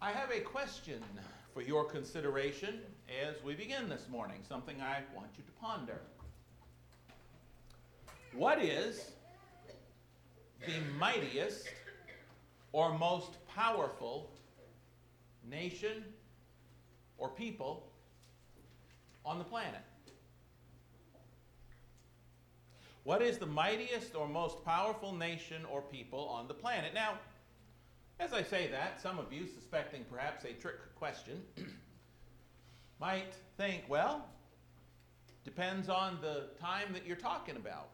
I have a question for your consideration as we begin this morning, something I want you to ponder. What is the mightiest or most powerful nation or people on the planet? What is the mightiest or most powerful nation or people on the planet? Now, as I say that, some of you, suspecting perhaps a trick question, might think, well, depends on the time that you're talking about.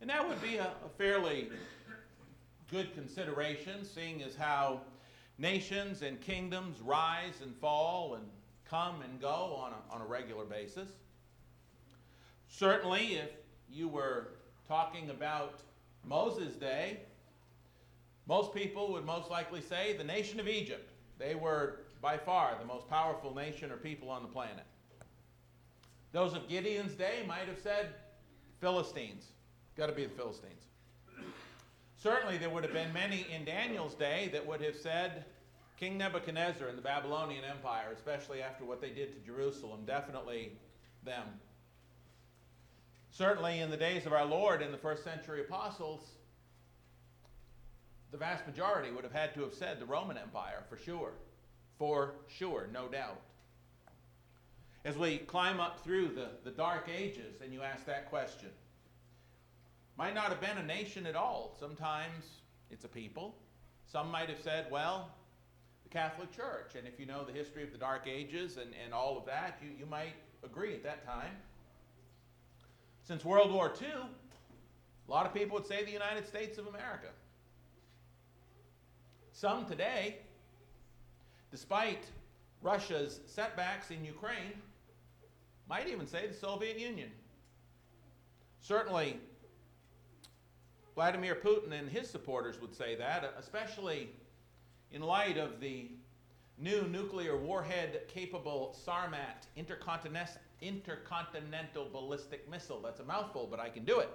And that would be a, a fairly good consideration, seeing as how nations and kingdoms rise and fall and come and go on a, on a regular basis. Certainly, if you were talking about Moses' day, most people would most likely say the nation of Egypt. They were by far the most powerful nation or people on the planet. Those of Gideon's day might have said Philistines. Got to be the Philistines. Certainly, there would have been many in Daniel's day that would have said King Nebuchadnezzar and the Babylonian Empire, especially after what they did to Jerusalem, definitely them. Certainly, in the days of our Lord and the first century apostles, the vast majority would have had to have said the Roman Empire for sure. For sure, no doubt. As we climb up through the, the dark ages and you ask that question, might not have been a nation at all. Sometimes it's a people. Some might have said, well, the Catholic Church. And if you know the history of the Dark Ages and, and all of that, you, you might agree at that time. Since World War II, a lot of people would say the United States of America. Some today, despite Russia's setbacks in Ukraine, might even say the Soviet Union. Certainly, Vladimir Putin and his supporters would say that, especially in light of the new nuclear warhead capable Sarmat intercontinental, ballistic missile. That's a mouthful, but I can do it.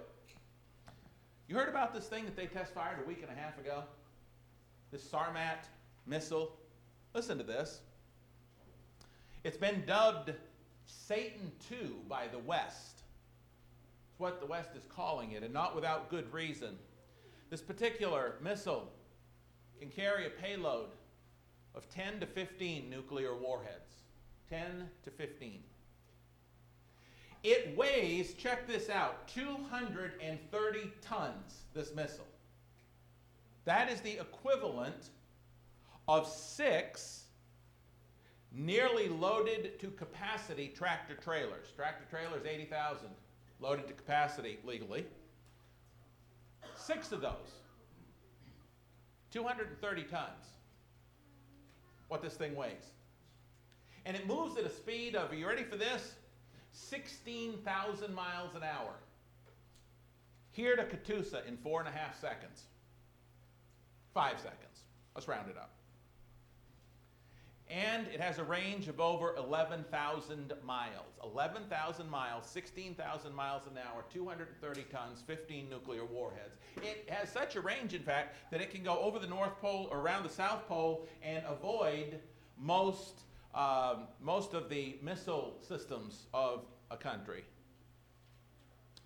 You heard about this thing that they test fired a week and a half ago? This Sarmat missile. Listen to this. It's been dubbed Satan II by the West. It's what the West is calling it, and not without good reason. This particular missile can carry a payload of 10 to 15 nuclear warheads. 10 to 15. It weighs, check this out, 230 tons, this missile. That is the equivalent of six nearly loaded to capacity tractor trailers. Tractor trailers, 80,000 loaded to capacity legally. Six of those, 230 tons, what this thing weighs. And it moves at a speed of, are you ready for this? 16,000 miles an hour. Here to Catoosa in four and a half seconds. Five seconds. Let's round it up. And it has a range of over 11,000 miles. 11,000 miles, 16,000 miles an hour, 230 tons, 15 nuclear warheads. It has such a range, in fact, that it can go over the North Pole, or around the South Pole, and avoid most, um, most of the missile systems of a country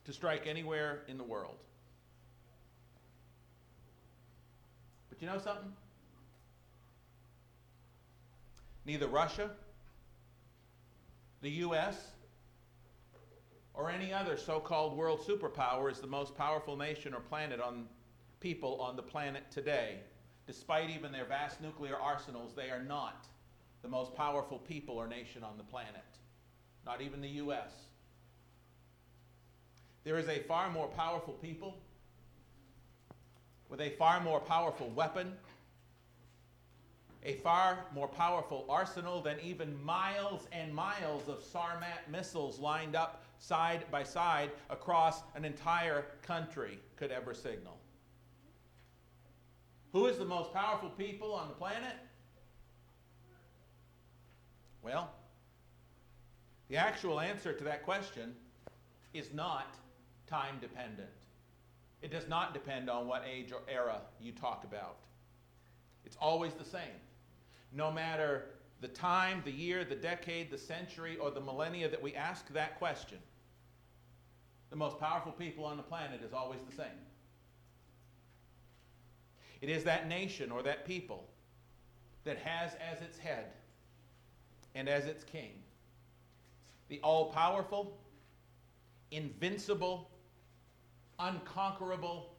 to strike anywhere in the world. You know something? Neither Russia, the U.S., or any other so called world superpower is the most powerful nation or planet on people on the planet today. Despite even their vast nuclear arsenals, they are not the most powerful people or nation on the planet. Not even the U.S. There is a far more powerful people with a far more powerful weapon a far more powerful arsenal than even miles and miles of Sarmat missiles lined up side by side across an entire country could ever signal. Who is the most powerful people on the planet? Well, the actual answer to that question is not time dependent. It does not depend on what age or era you talk about. It's always the same. No matter the time, the year, the decade, the century, or the millennia that we ask that question, the most powerful people on the planet is always the same. It is that nation or that people that has as its head and as its king the all powerful, invincible, unconquerable,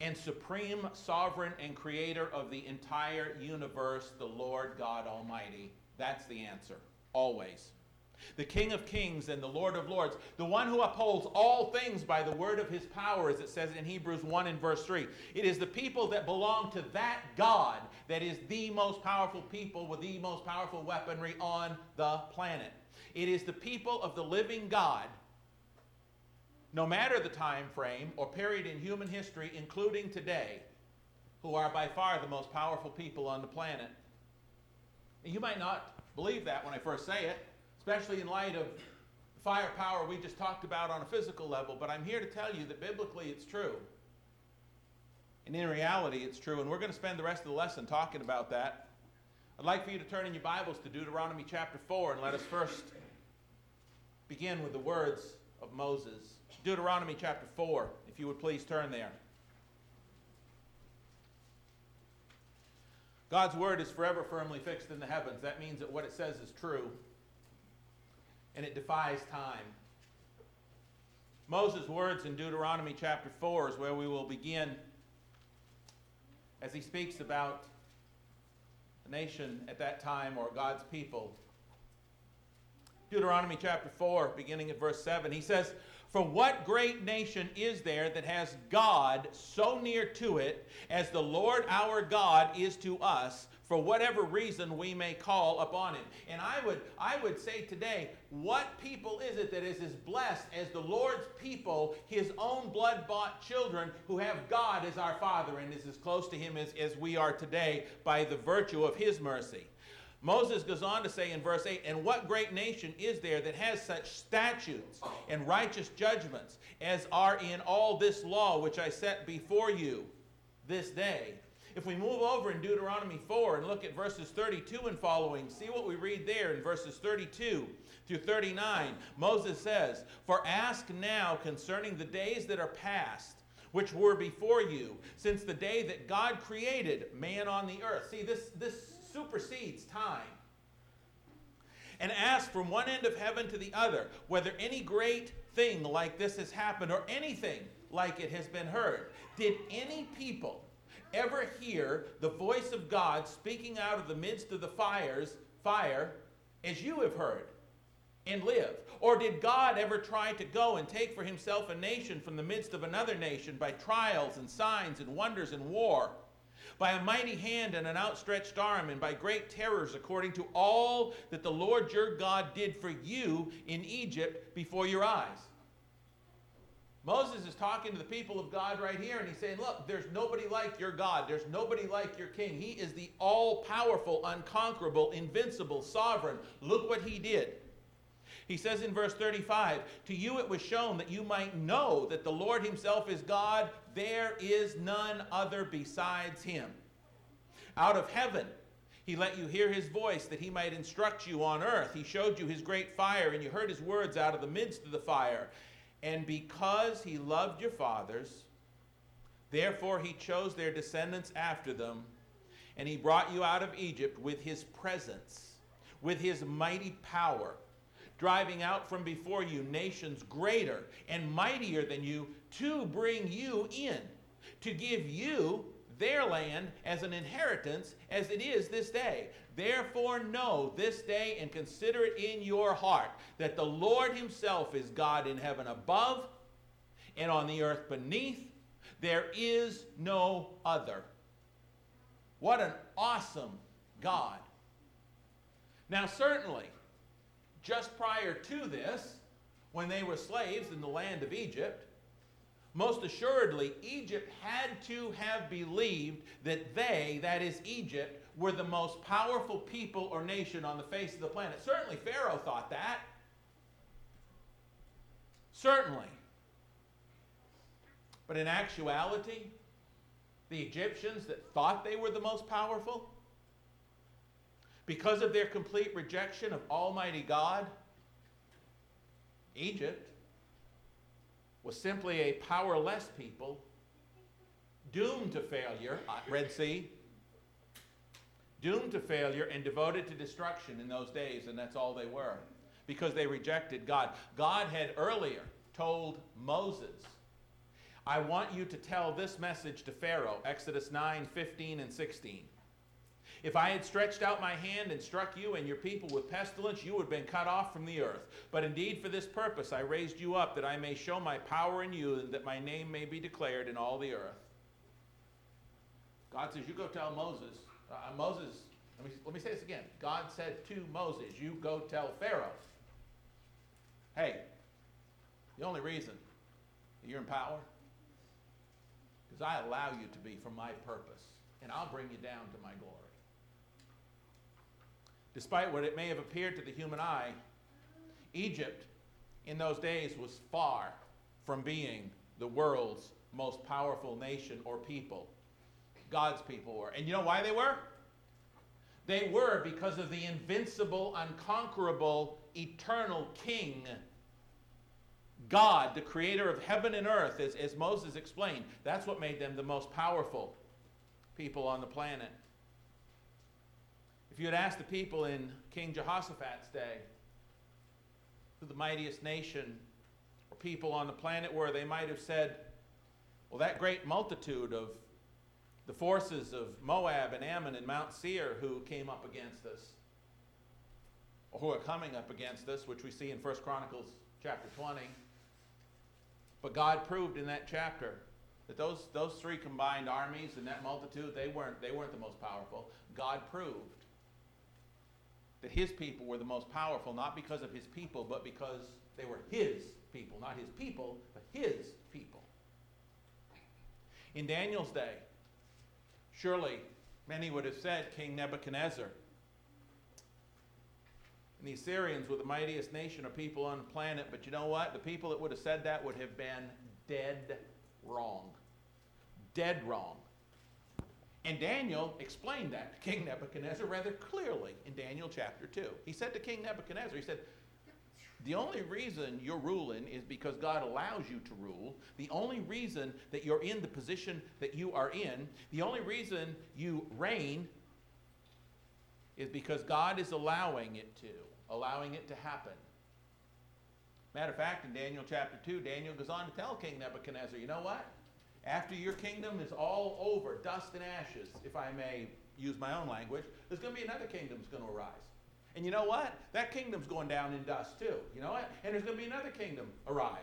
and supreme sovereign and creator of the entire universe, the Lord God Almighty. That's the answer, always. The King of Kings and the Lord of Lords, the one who upholds all things by the word of his power, as it says in Hebrews 1 and verse 3. It is the people that belong to that God that is the most powerful people with the most powerful weaponry on the planet. It is the people of the living God no matter the time frame or period in human history, including today, who are by far the most powerful people on the planet. And you might not believe that when I first say it, especially in light of the firepower we just talked about on a physical level, but I'm here to tell you that biblically it's true. And in reality, it's true. And we're going to spend the rest of the lesson talking about that. I'd like for you to turn in your Bibles to Deuteronomy chapter 4 and let us first begin with the words of Moses. Deuteronomy chapter 4, if you would please turn there. God's word is forever firmly fixed in the heavens. That means that what it says is true, and it defies time. Moses' words in Deuteronomy chapter 4 is where we will begin as he speaks about the nation at that time or God's people. Deuteronomy chapter 4, beginning at verse 7, he says, for what great nation is there that has God so near to it as the Lord our God is to us for whatever reason we may call upon him. And I would I would say today, what people is it that is as blessed as the Lord's people, his own blood-bought children who have God as our Father and is as close to him as, as we are today by the virtue of his mercy. Moses goes on to say in verse 8, And what great nation is there that has such statutes and righteous judgments as are in all this law which I set before you this day? If we move over in Deuteronomy 4 and look at verses 32 and following, see what we read there in verses 32 through 39. Moses says, For ask now concerning the days that are past which were before you, since the day that God created man on the earth. See, this, this supersedes time. And ask from one end of heaven to the other whether any great thing like this has happened or anything like it has been heard. Did any people ever hear the voice of God speaking out of the midst of the fires, fire, as you have heard? And live? Or did God ever try to go and take for himself a nation from the midst of another nation by trials and signs and wonders and war? by a mighty hand and an outstretched arm, and by great terrors, according to all that the Lord your God did for you in Egypt before your eyes. Moses is talking to the people of God right here, and he's saying, Look, there's nobody like your God. There's nobody like your king. He is the all powerful, unconquerable, invincible, sovereign. Look what he did. He says in verse 35 To you it was shown that you might know that the Lord himself is God, there is none other besides him. Out of heaven, he let you hear his voice that he might instruct you on earth. He showed you his great fire, and you heard his words out of the midst of the fire. And because he loved your fathers, therefore he chose their descendants after them, and he brought you out of Egypt with his presence, with his mighty power driving out from before you nations greater and mightier than you to bring you in, to give you their land as an inheritance as it is this day. Therefore, know this day and consider it in your heart that the Lord Himself is God in heaven above and on the earth beneath. There is no other. What an awesome God. Now, certainly, just prior to this, when they were slaves in the land of Egypt, most assuredly, Egypt had to have believed that they, that is Egypt, were the most powerful people or nation on the face of the planet. Certainly, Pharaoh thought that. Certainly. But in actuality, the Egyptians that thought they were the most powerful, because of their complete rejection of Almighty God, Egypt was simply a powerless people doomed to failure, uh, Red Sea, doomed to failure and devoted to destruction in those days, and that's all they were because they rejected God. God had earlier told Moses, I want you to tell this message to Pharaoh, Exodus 9 15 and 16. If I had stretched out my hand and struck you and your people with pestilence, you would have been cut off from the earth. But indeed, for this purpose I raised you up, that I may show my power in you, and that my name may be declared in all the earth. God says, You go tell Moses. Uh, Moses, let me, let me say this again. God said to Moses, You go tell Pharaoh, hey, the only reason you're in power is I allow you to be for my purpose, and I'll bring you down to my glory. Despite what it may have appeared to the human eye, Egypt in those days was far from being the world's most powerful nation or people. God's people were. And you know why they were? They were because of the invincible, unconquerable, eternal King. God, the creator of heaven and earth, as, as Moses explained, that's what made them the most powerful people on the planet. If you had asked the people in King Jehoshaphat's day who the mightiest nation or people on the planet were, they might have said, well, that great multitude of the forces of Moab and Ammon and Mount Seir who came up against us, or who are coming up against us, which we see in 1 Chronicles chapter 20. But God proved in that chapter that those, those three combined armies and that multitude, they weren't, they weren't the most powerful. God proved that his people were the most powerful, not because of his people, but because they were his people. Not his people, but his people. In Daniel's day, Surely, many would have said King Nebuchadnezzar. And the Assyrians were the mightiest nation of people on the planet, but you know what? The people that would have said that would have been dead wrong. Dead wrong. And Daniel explained that to King Nebuchadnezzar rather clearly in Daniel chapter 2. He said to King Nebuchadnezzar, he said, the only reason you're ruling is because God allows you to rule. The only reason that you're in the position that you are in, the only reason you reign is because God is allowing it to, allowing it to happen. Matter of fact, in Daniel chapter 2, Daniel goes on to tell King Nebuchadnezzar, you know what? After your kingdom is all over, dust and ashes, if I may use my own language, there's going to be another kingdom that's going to arise. And you know what? That kingdom's going down in dust too. You know what? And there's going to be another kingdom arise.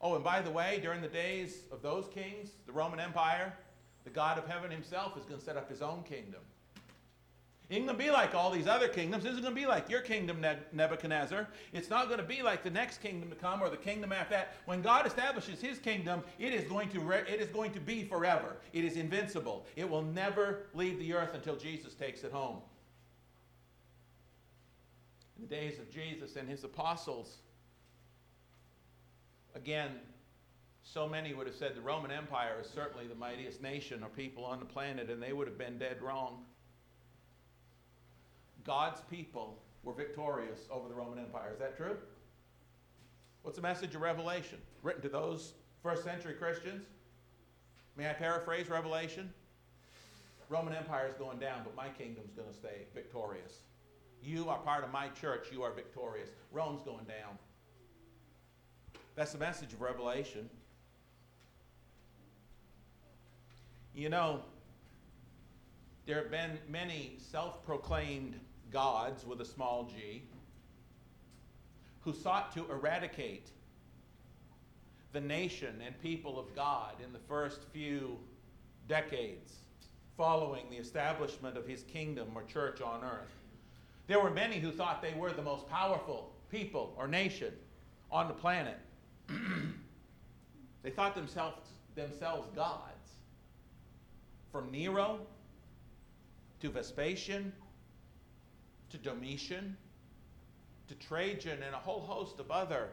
Oh, and by the way, during the days of those kings, the Roman Empire, the God of heaven himself is going to set up his own kingdom. It ain't going to be like all these other kingdoms. This is going to be like your kingdom, Nebuchadnezzar. It's not going to be like the next kingdom to come or the kingdom after that. When God establishes his kingdom, it is going to, it is going to be forever. It is invincible. It will never leave the earth until Jesus takes it home in the days of Jesus and his apostles. Again, so many would have said the Roman Empire is certainly the mightiest nation or people on the planet, and they would have been dead wrong. God's people were victorious over the Roman Empire. Is that true? What's the message of Revelation? Written to those first century Christians? May I paraphrase Revelation? Roman Empire is going down, but my kingdom's going to stay victorious. You are part of my church. You are victorious. Rome's going down. That's the message of Revelation. You know, there have been many self proclaimed gods with a small g who sought to eradicate the nation and people of God in the first few decades following the establishment of his kingdom or church on earth. There were many who thought they were the most powerful people or nation on the planet. they thought themselves, themselves gods. From Nero to Vespasian to Domitian to Trajan and a whole host of other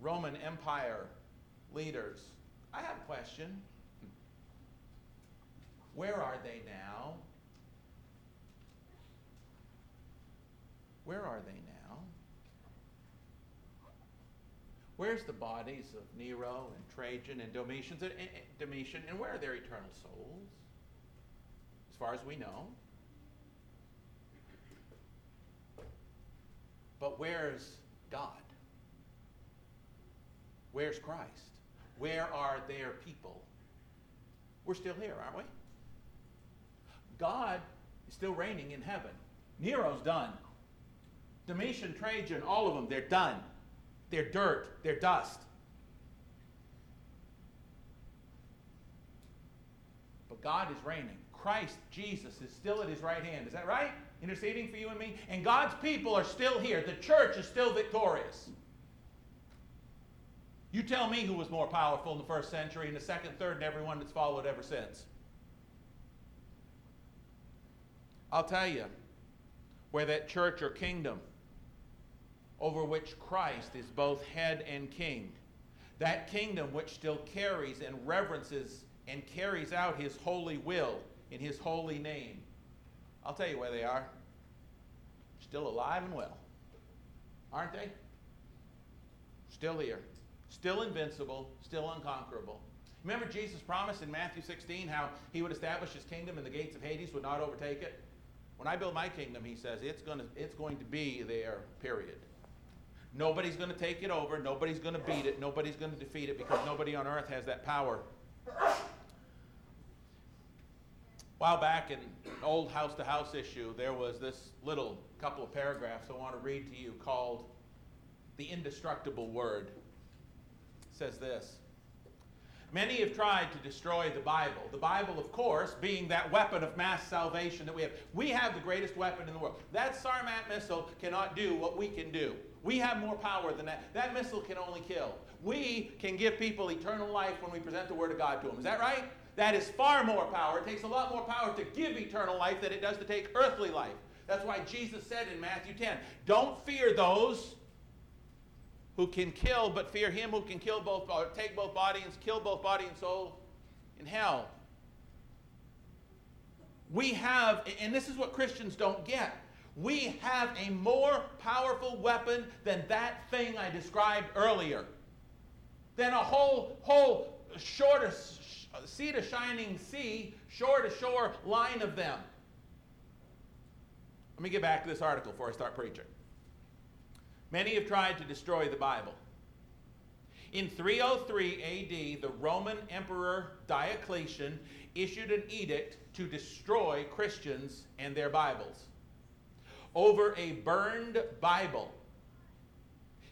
Roman Empire leaders. I have a question. Where are they now? Where are they now? Where's the bodies of Nero and Trajan and Domitian, and, and, eh, eh, Domitian, and where are their eternal souls? As far as we know. But where's God? Where's Christ? Where are their people? We're still here, aren't we? God is still reigning in heaven. Nero's done. Domitian, Trajan, all of them, they're done. They're dirt, they're dust. But God is reigning. Christ Jesus is still at his right hand. Is that right? Interceding for you and me? And God's people are still here. The church is still victorious. You tell me who was more powerful in the first century, in the second, third, and everyone that's followed ever since. I'll tell you where that church or kingdom over which Christ is both head and king, that kingdom which still carries and reverences and carries out his holy will in his holy name. I'll tell you where they are. Still alive and well. Aren't they? Still here still invincible, still unconquerable. Remember Jesus' promise in Matthew 16 how he would establish his kingdom and the gates of Hades would not overtake it? When I build my kingdom, he says, it's, gonna, it's going to be there, period. Nobody's going to take it over. Nobody's going to beat it. Nobody's going to defeat it because nobody on earth has that power. While back in an old house to house issue, there was this little couple of paragraphs I want to read to you called The Indestructible Word says this Many have tried to destroy the Bible. The Bible, of course, being that weapon of mass salvation that we have. We have the greatest weapon in the world. That Sarmat missile cannot do what we can do. We have more power than that. That missile can only kill. We can give people eternal life when we present the Word of God to them. Is that right? That is far more power. It takes a lot more power to give eternal life than it does to take earthly life. That's why Jesus said in Matthew 10 Don't fear those who can kill, but fear him who can kill both, or take both body and kill both body and soul in hell. We have, and this is what Christians don't get. We have a more powerful weapon than that thing I described earlier. Than a whole, whole shore to sea to shining sea, shore to shore line of them. Let me get back to this article before I start preaching. Many have tried to destroy the Bible. In 303 AD, the Roman Emperor Diocletian issued an edict to destroy Christians and their Bibles. Over a burned Bible,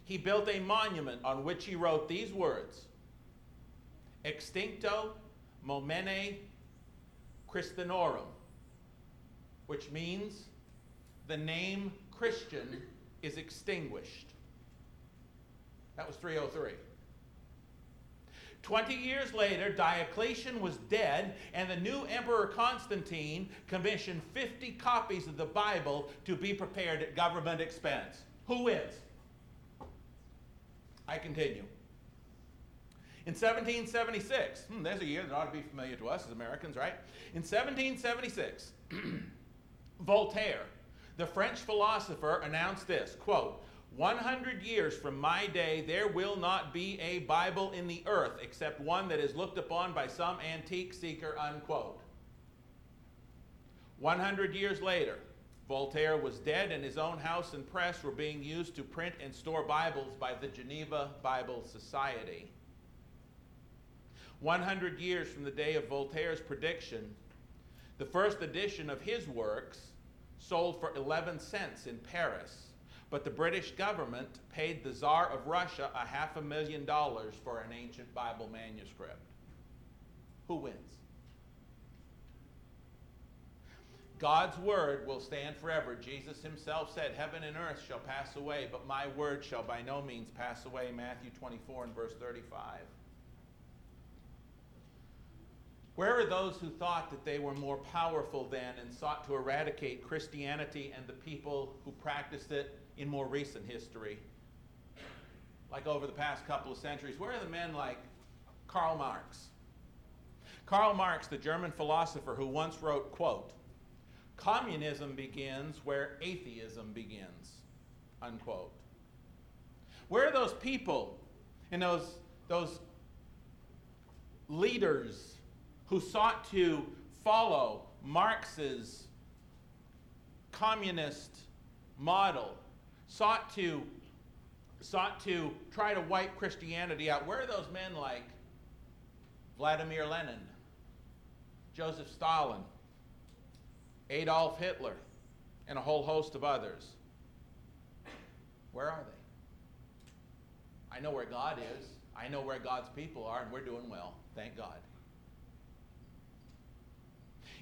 he built a monument on which he wrote these words Extincto nomine Christianorum, which means the name Christian is extinguished. That was 303. 20 years later, Diocletian was dead, and the new Emperor Constantine commissioned 50 copies of the Bible to be prepared at government expense. Who wins? I continue. In 1776, hmm, there's a year that ought to be familiar to us as Americans, right? In 1776, Voltaire the French philosopher announced this quote, 100 years from my day, there will not be a Bible in the earth except one that is looked upon by some antique seeker, unquote. 100 years later, Voltaire was dead, and his own house and press were being used to print and store Bibles by the Geneva Bible Society. 100 years from the day of Voltaire's prediction, the first edition of his works sold for 11 cents in Paris, but the British government paid the Tsar of Russia a half a million dollars for an ancient Bible manuscript. Who wins? God's word will stand forever. Jesus himself said, Heaven and earth shall pass away, but my word shall by no means pass away. Matthew 24 and verse 35. Where are those who thought that they were more powerful than and sought to eradicate Christianity and the people who practiced it in more recent history? Like over the past couple of centuries. Where are the men like Karl Marx? Karl Marx, the German philosopher who once wrote, quote, communism begins where atheism begins, unquote. Where are those people and those, those leaders who sought to follow Marx's communist model, sought to, sought to try to wipe Christianity out. Where are those men like Vladimir Lenin, Joseph Stalin, Adolf Hitler, and a whole host of others? Where are they? I know where God is. I know where God's people are, and we're doing well. Thank God.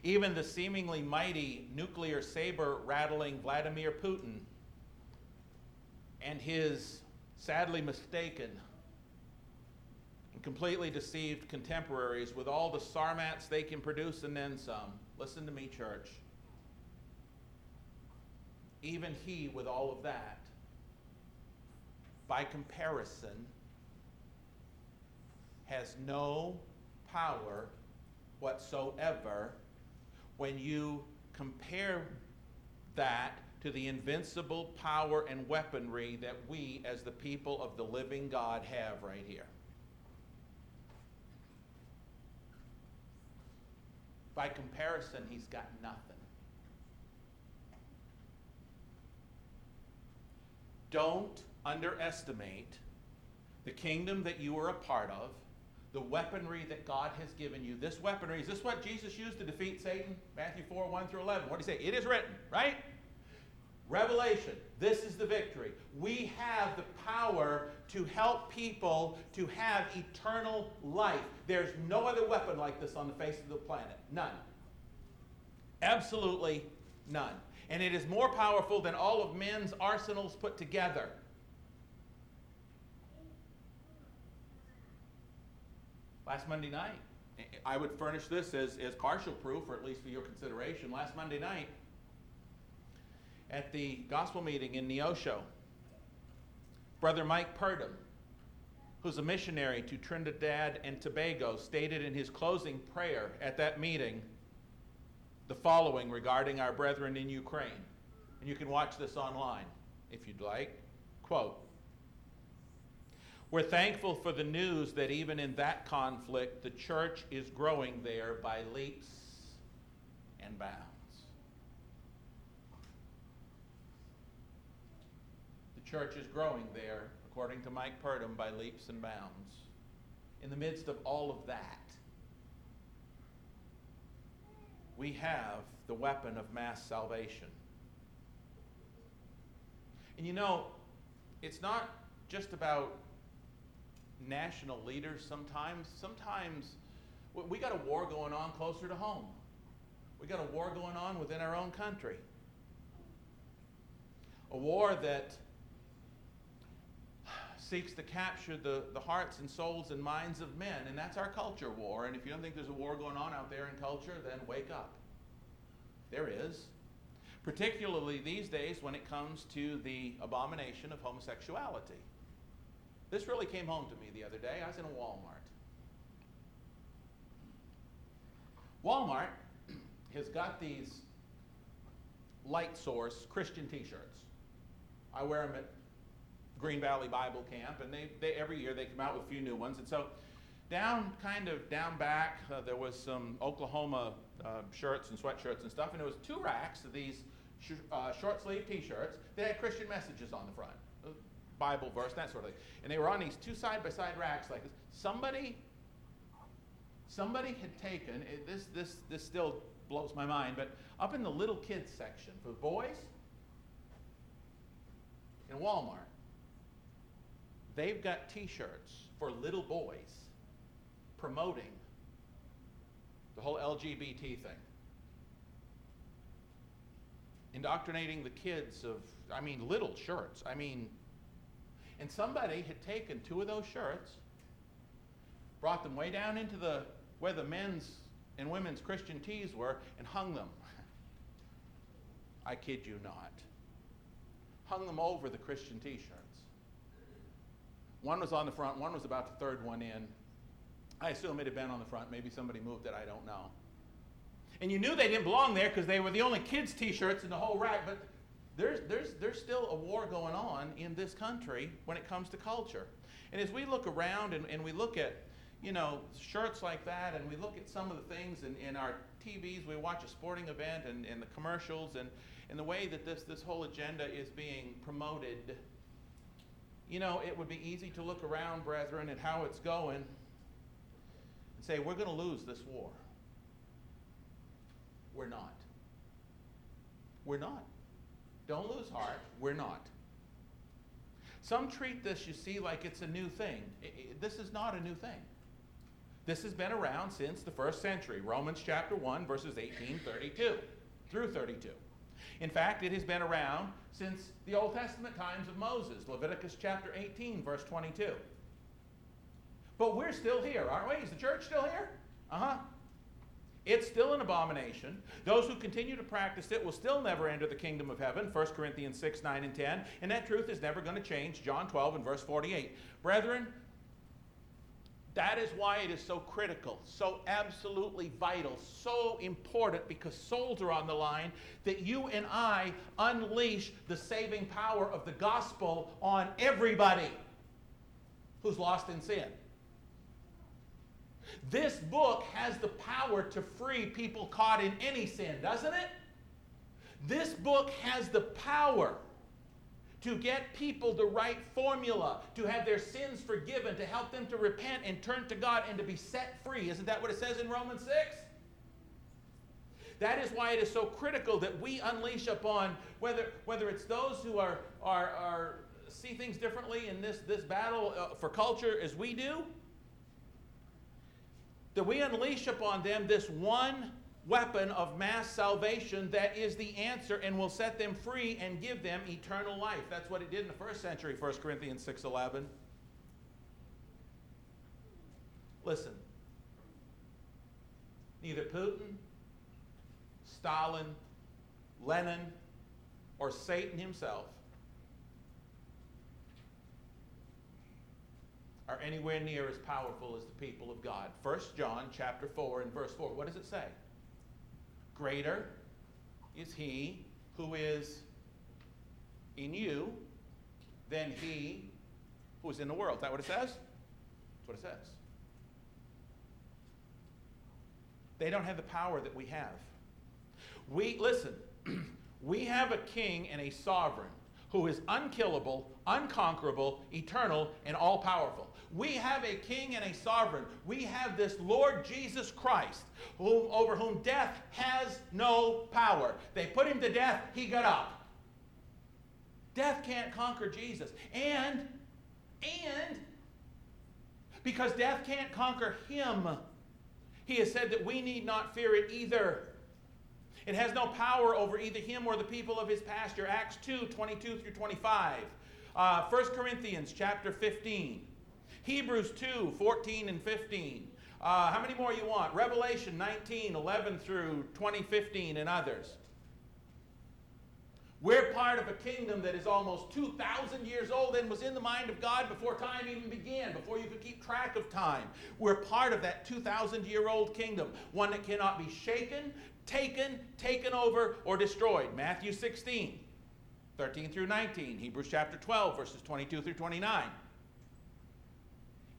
Even the seemingly mighty nuclear saber rattling Vladimir Putin and his sadly mistaken and completely deceived contemporaries with all the sarmats they can produce and then some. Listen to me, church. Even he, with all of that, by comparison, has no power whatsoever when you compare that to the invincible power and weaponry that we, as the people of the living God, have right here. By comparison, he's got nothing. Don't underestimate the kingdom that you are a part of the weaponry that God has given you. This weaponry, is this what Jesus used to defeat Satan? Matthew 4 1 through 11. What did he say? It is written, right? Revelation, this is the victory. We have the power to help people to have eternal life. There's no other weapon like this on the face of the planet. None. Absolutely none. And it is more powerful than all of men's arsenals put together. Last Monday night, I would furnish this as, as partial proof, or at least for your consideration. Last Monday night, at the gospel meeting in Neosho, Brother Mike Purdom, who's a missionary to Trinidad and Tobago, stated in his closing prayer at that meeting the following regarding our brethren in Ukraine. And you can watch this online if you'd like. Quote we're thankful for the news that even in that conflict, the church is growing there by leaps and bounds. The church is growing there, according to Mike Purdom, by leaps and bounds. In the midst of all of that, we have the weapon of mass salvation. And you know, it's not just about national leaders sometimes. Sometimes we got a war going on closer to home. We got a war going on within our own country. A war that seeks to capture the, the hearts and souls and minds of men, and that's our culture war. And if you don't think there's a war going on out there in culture, then wake up. There is. Particularly these days when it comes to the abomination of homosexuality. This really came home to me the other day. I was in a Walmart. Walmart has got these light source Christian t-shirts. I wear them at Green Valley Bible Camp, and they, they every year they come out with a few new ones. And so down kind of down back, uh, there was some Oklahoma uh, shirts and sweatshirts and stuff, and there was two racks of these sh- uh, short sleeve t-shirts that had Christian messages on the front. Bible verse, that sort of thing. And they were on these two side by side racks like this. Somebody, somebody had taken it, this. This this still blows my mind, but up in the little kids section for boys in Walmart, they've got T-shirts for little boys promoting the whole LGBT thing. Indoctrinating the kids of, I mean, little shirts. I mean, and somebody had taken two of those shirts, brought them way down into the where the men's and women's Christian tees were, and hung them. I kid you not. Hung them over the Christian t shirts. One was on the front, one was about the third one in. I assume it had been on the front. Maybe somebody moved it. I don't know. And you knew they didn't belong there because they were the only kids' T-shirts in the whole rack. But there's, there's, there's still a war going on in this country when it comes to culture. And as we look around and, and we look at, you know, shirts like that, and we look at some of the things in, in our TVs, we watch a sporting event and, and the commercials and, and the way that this, this whole agenda is being promoted, you know, it would be easy to look around, brethren, at how it's going and say, we're going to lose this war. We're not. We're not. Don't lose heart. We're not. Some treat this, you see, like it's a new thing. It, it, this is not a new thing. This has been around since the first century. Romans chapter 1, verses 18, 32 through 32. In fact, it has been around since the Old Testament times of Moses, Leviticus chapter 18, verse 22. But we're still here, aren't we? Is the church still here? Uh huh. It's still an abomination. Those who continue to practice it will still never enter the kingdom of heaven. 1 Corinthians 6, 9, and 10. And that truth is never going to change. John 12 and verse 48. Brethren, that is why it is so critical, so absolutely vital, so important because souls are on the line that you and I unleash the saving power of the gospel on everybody who's lost in sin. This book has the power to free people caught in any sin, doesn't it? This book has the power to get people the right formula, to have their sins forgiven, to help them to repent and turn to God and to be set free. Isn't that what it says in Romans 6? That is why it is so critical that we unleash upon whether, whether it's those who are, are, are see things differently in this, this battle uh, for culture as we do, that we unleash upon them this one weapon of mass salvation that is the answer and will set them free and give them eternal life. That's what it did in the first century, 1 Corinthians 6:11. Listen. Neither Putin, Stalin, Lenin, or Satan himself are anywhere near as powerful as the people of God. 1 John chapter 4 and verse 4. What does it say? Greater is he who is in you than he who is in the world. Is that what it says? That's what it says. They don't have the power that we have. We, listen, we have a king and a sovereign who is unkillable, unconquerable, eternal, and all powerful. We have a king and a sovereign. We have this Lord Jesus Christ, whom, over whom death has no power. They put him to death, he got up. Death can't conquer Jesus. And, and, because death can't conquer him, he has said that we need not fear it either. It has no power over either him or the people of his pasture. Acts 2 22 through 25. Uh, 1 Corinthians chapter 15. Hebrews 2 14 and 15. Uh, how many more you want? Revelation 19 11 through 20 15 and others. We're part of a kingdom that is almost 2,000 years old and was in the mind of God before time even began, before you could keep track of time. We're part of that 2,000 year old kingdom, one that cannot be shaken, taken, taken over, or destroyed. Matthew 16, 13 through 19. Hebrews chapter 12, verses 22 through 29.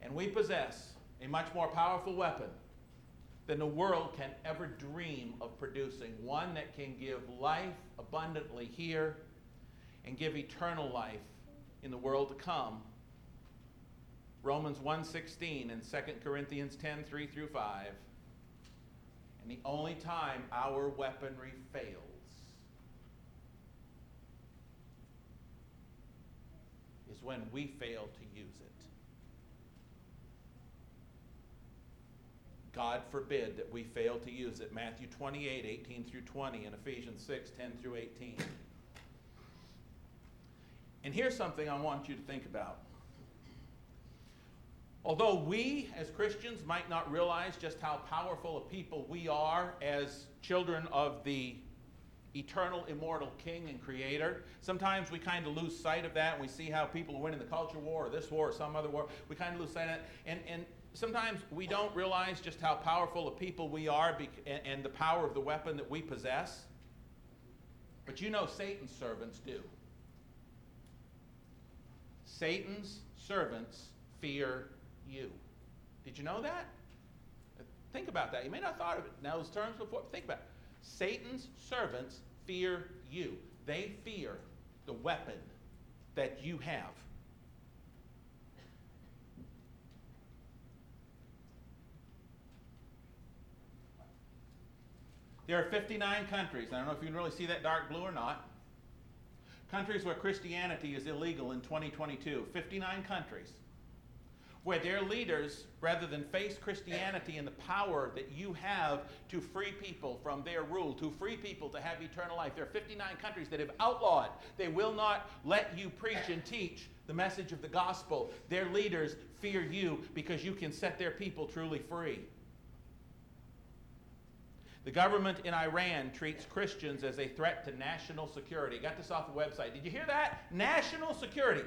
And we possess a much more powerful weapon than the world can ever dream of producing. One that can give life abundantly here and give eternal life in the world to come. Romans 1:16 and 2 Corinthians 10, 3 through 5. And the only time our weaponry fails is when we fail to use it. God forbid that we fail to use it. Matthew 28, 18 through 20, and Ephesians 6, 10 through 18. And here's something I want you to think about. Although we as Christians might not realize just how powerful a people we are as children of the eternal, immortal King and Creator, sometimes we kind of lose sight of that and we see how people win in the culture war or this war or some other war. We kind of lose sight of that. And, and sometimes we don't realize just how powerful a people we are and, the power of the weapon that we possess. But you know, Satan's servants do. Satan's servants fear you. Did you know that? Think about that. You may not have thought of it now those terms before. Think about it. Satan's servants fear you. They fear the weapon that you have. There are 59 countries. I don't know if you can really see that dark blue or not. Countries where Christianity is illegal in 2022. 59 countries where their leaders, rather than face Christianity and the power that you have to free people from their rule, to free people to have eternal life, there are 59 countries that have outlawed. They will not let you preach and teach the message of the gospel. Their leaders fear you because you can set their people truly free. The government in Iran treats Christians as a threat to national security. Got this off the website. Did you hear that? National security.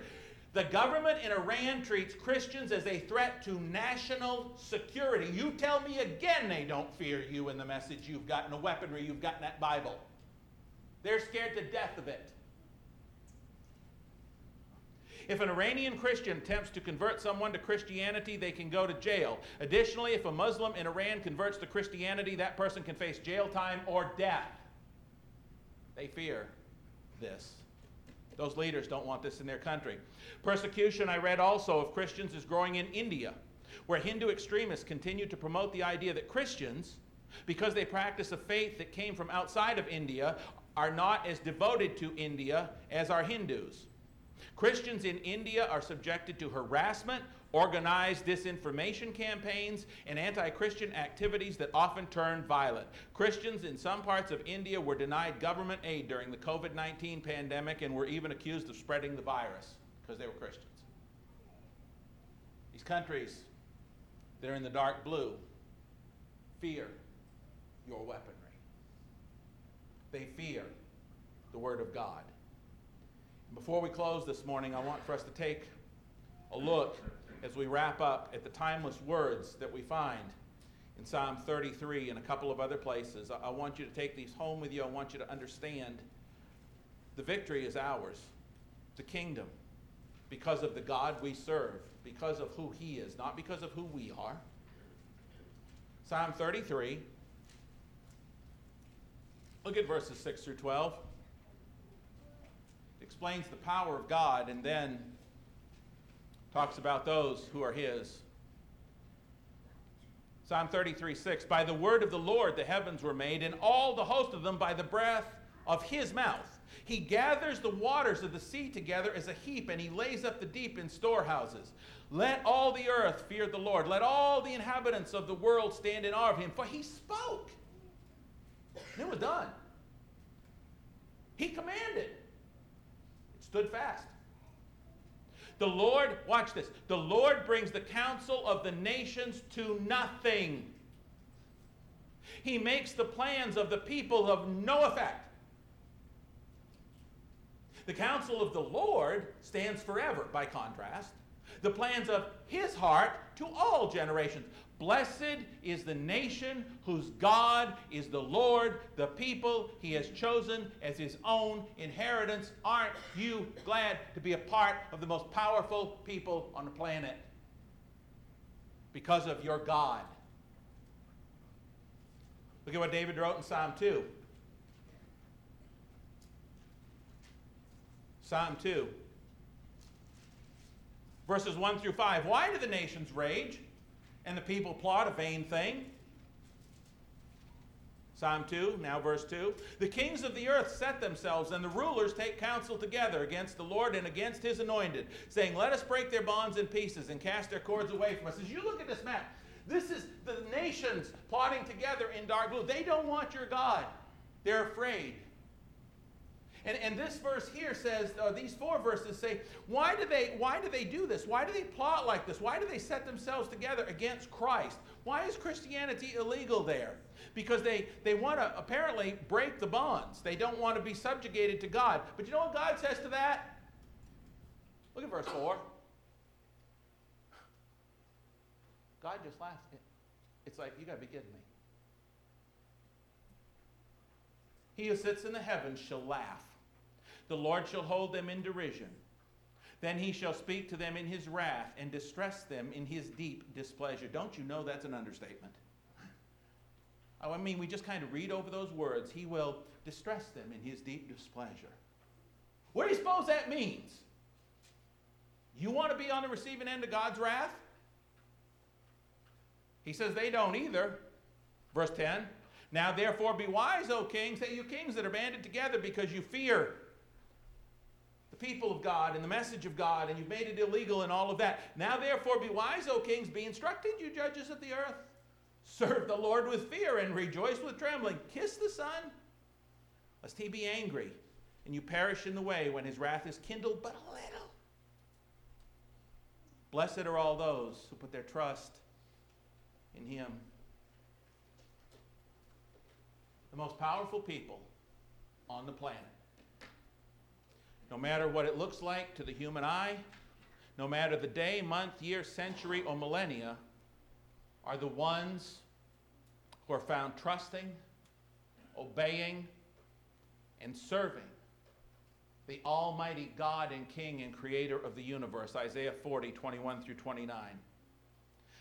The government in Iran treats Christians as a threat to national security. You tell me again they don't fear you and the message you've got and the weaponry you've got in that Bible. They're scared to death of it. If an Iranian Christian attempts to convert someone to Christianity, they can go to jail. Additionally, if a Muslim in Iran converts to Christianity, that person can face jail time or death. They fear this. Those leaders don't want this in their country. Persecution, I read also, of Christians is growing in India, where Hindu extremists continue to promote the idea that Christians, because they practice a faith that came from outside of India, are not as devoted to India as are Hindus. Christians in India are subjected to harassment, organized disinformation campaigns, and anti Christian activities that often turn violent. Christians in some parts of India were denied government aid during the COVID 19 pandemic and were even accused of spreading the virus because they were Christians. These countries that are in the dark blue fear your weaponry, they fear the Word of God. Before we close this morning, I want for us to take a look as we wrap up at the timeless words that we find in Psalm 33 and a couple of other places. I, want you to take these home with you. I want you to understand the victory is ours, the kingdom, because of the God we serve, because of who He is, not because of who we are. Psalm 33. Look at verses 6 through 12 explains the power of God and then talks about those who are his. Psalm 33 6 By the word of the Lord the heavens were made, and all the host of them by the breath of his mouth. He gathers the waters of the sea together as a heap, and he lays up the deep in storehouses. Let all the earth fear the Lord. Let all the inhabitants of the world stand in awe of him, for he spoke. And it was done. He commanded stood fast. The Lord, watch this, the Lord brings the counsel of the nations to nothing. He makes the plans of the people of no effect. The counsel of the Lord stands forever, by contrast. The plans of his heart to all generations. Blessed is the nation whose God is the Lord, the people he has chosen as his own inheritance. Aren't you glad to be a part of the most powerful people on the planet? Because of your God. Look at what David wrote in Psalm 2. Psalm 2, verses 1 through 5. Why do the nations rage? and the people plot a vain thing. Psalm 2, now verse 2. The kings of the earth set themselves, and the rulers take counsel together against the Lord and against his anointed, saying, Let us break their bonds in pieces and cast their cords away from us. As you look at this map, this is the nations plotting together in dark blue. They don't want your God, they're afraid. And, and this verse here says, uh, these four verses say, why do, they, why do they do this? Why do they plot like this? Why do they set themselves together against Christ? Why is Christianity illegal there? Because they, they want to apparently break the bonds. They don't want to be subjugated to God. But you know what God says to that? Look at verse 4. God just laughs. It's like, you got to be kidding me. He who sits in the heavens shall laugh. The Lord shall hold them in derision. Then he shall speak to them in his wrath and distress them in his deep displeasure. Don't you know that's an understatement? Oh, I mean, we just kind of read over those words. He will distress them in his deep displeasure. What do you suppose that means? You want to be on the receiving end of God's wrath? He says they don't either. Verse 10 Now therefore be wise, O kings, say you kings that are banded together because you fear the people of God and the message of God, and you've made it illegal and all of that. Now therefore be wise, O kings, be instructed, you judges of the earth. Serve the Lord with fear and rejoice with trembling. Kiss the Son, lest he be angry and you perish in the way when his wrath is kindled but a little. Blessed are all those who put their trust in him. The most powerful people on the planet. No matter what it looks like to the human eye, no matter the day, month, year, century, or millennia, are the ones who are found trusting, obeying, and serving the Almighty God and King and Creator of the universe. Isaiah 40, 21 through 29.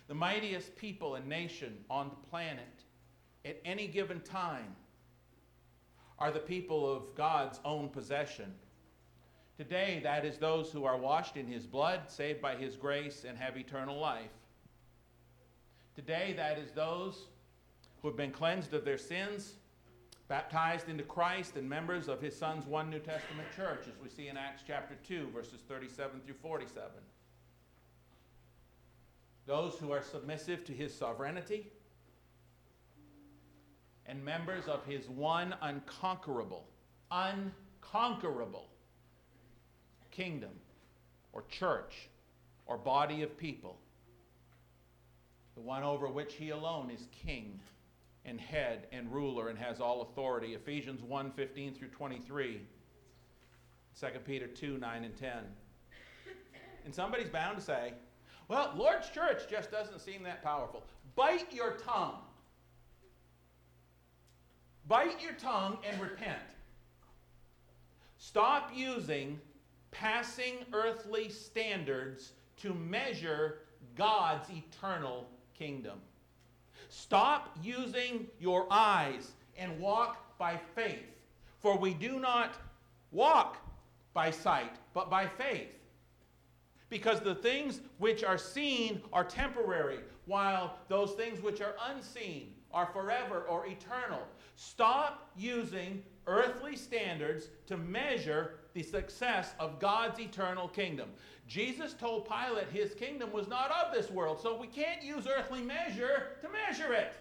The mightiest people and nation on the planet at any given time are the people of God's own possession. Today, that is those who are washed in His blood, saved by His grace, and have eternal life. Today, that is those who have been cleansed of their sins, baptized into Christ, and members of his Son's one New Testament church, as we see in Acts chapter 2, verses 37 through 47. Those who are submissive to his sovereignty, and members of his one unconquerable, unconquerable kingdom or church or body of people the one over which he alone is king and head and ruler and has all authority. Ephesians 1 15 through 23. 2 Peter 2 9 and 10. And somebody's bound to say, well, Lord's church just doesn't seem that powerful. Bite your tongue. Bite your tongue and repent. Stop using passing earthly standards to measure God's eternal kingdom. Stop using your eyes and walk by faith. For we do not walk by sight, but by faith. Because the things which are seen are temporary, while those things which are unseen are forever or eternal. Stop using earthly standards to measure the success of God's eternal kingdom. Jesus told Pilate his kingdom was not of this world, so we can't use earthly measure to measure it.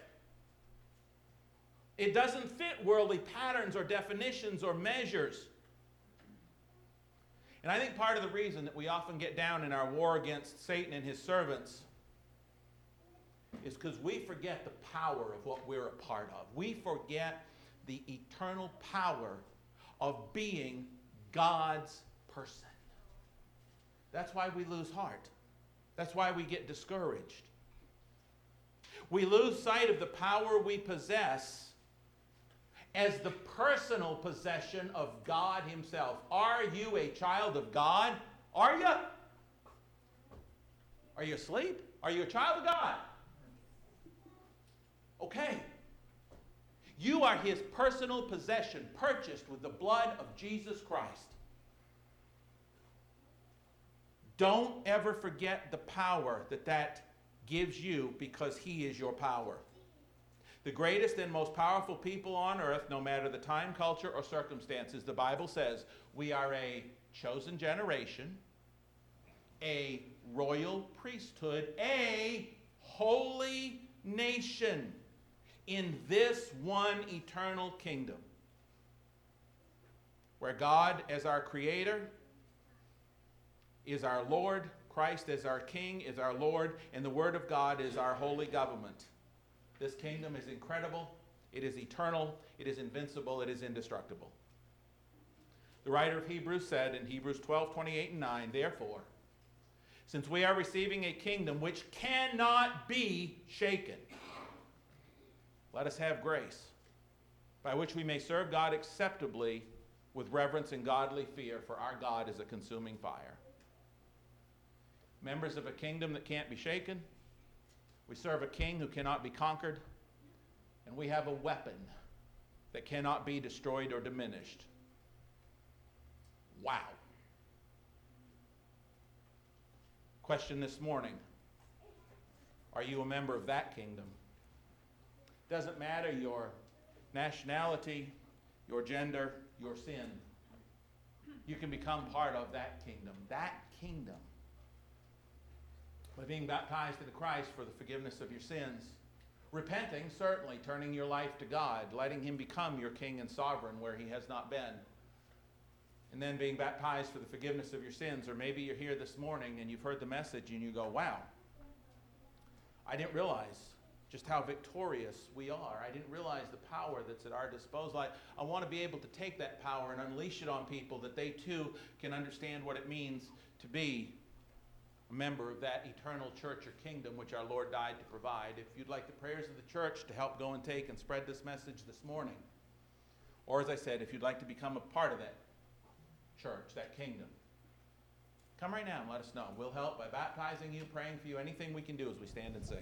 It doesn't fit worldly patterns or definitions or measures. And I think part of the reason that we often get down in our war against Satan and his servants is because we forget the power of what we're a part of. We forget the eternal power of being God's person. That's why we lose heart. That's why we get discouraged. We lose sight of the power we possess as the personal possession of God Himself. Are you a child of God? Are you? Are you asleep? Are you a child of God? Okay. You are His personal possession, purchased with the blood of Jesus Christ. Don't ever forget the power that that gives you because He is your power. The greatest and most powerful people on earth, no matter the time, culture, or circumstances, the Bible says we are a chosen generation, a royal priesthood, a holy nation in this one eternal kingdom where God, as our creator, is our Lord, Christ as our King, is our Lord, and the Word of God is our holy government. This kingdom is incredible, it is eternal, it is invincible, it is indestructible. The writer of Hebrews said in Hebrews 12 28 and 9, Therefore, since we are receiving a kingdom which cannot be shaken. Let us have grace by which we may serve God acceptably with reverence and godly fear, for our God is a consuming fire. Members of a kingdom that can't be shaken, we serve a king who cannot be conquered, and we have a weapon that cannot be destroyed or diminished. Wow. Question this morning Are you a member of that kingdom? Doesn't matter your nationality, your gender, your sin. You can become part of that kingdom. That kingdom. By being baptized into Christ for the forgiveness of your sins. Repenting, certainly, turning your life to God, letting Him become your king and sovereign where He has not been. And then being baptized for the forgiveness of your sins. Or maybe you're here this morning and you've heard the message and you go, wow, I didn't realize just how victorious we are. I didn't realize the power that's at our disposal. I, I want to be able to take that power and unleash it on people that they too can understand what it means to be a member of that eternal church or kingdom which our Lord died to provide. If you'd like the prayers of the church to help go and take and spread this message this morning, or as I said, if you'd like to become a part of that church, that kingdom, come right now and let us know. We'll help by baptizing you, praying for you, anything we can do as we stand and sing.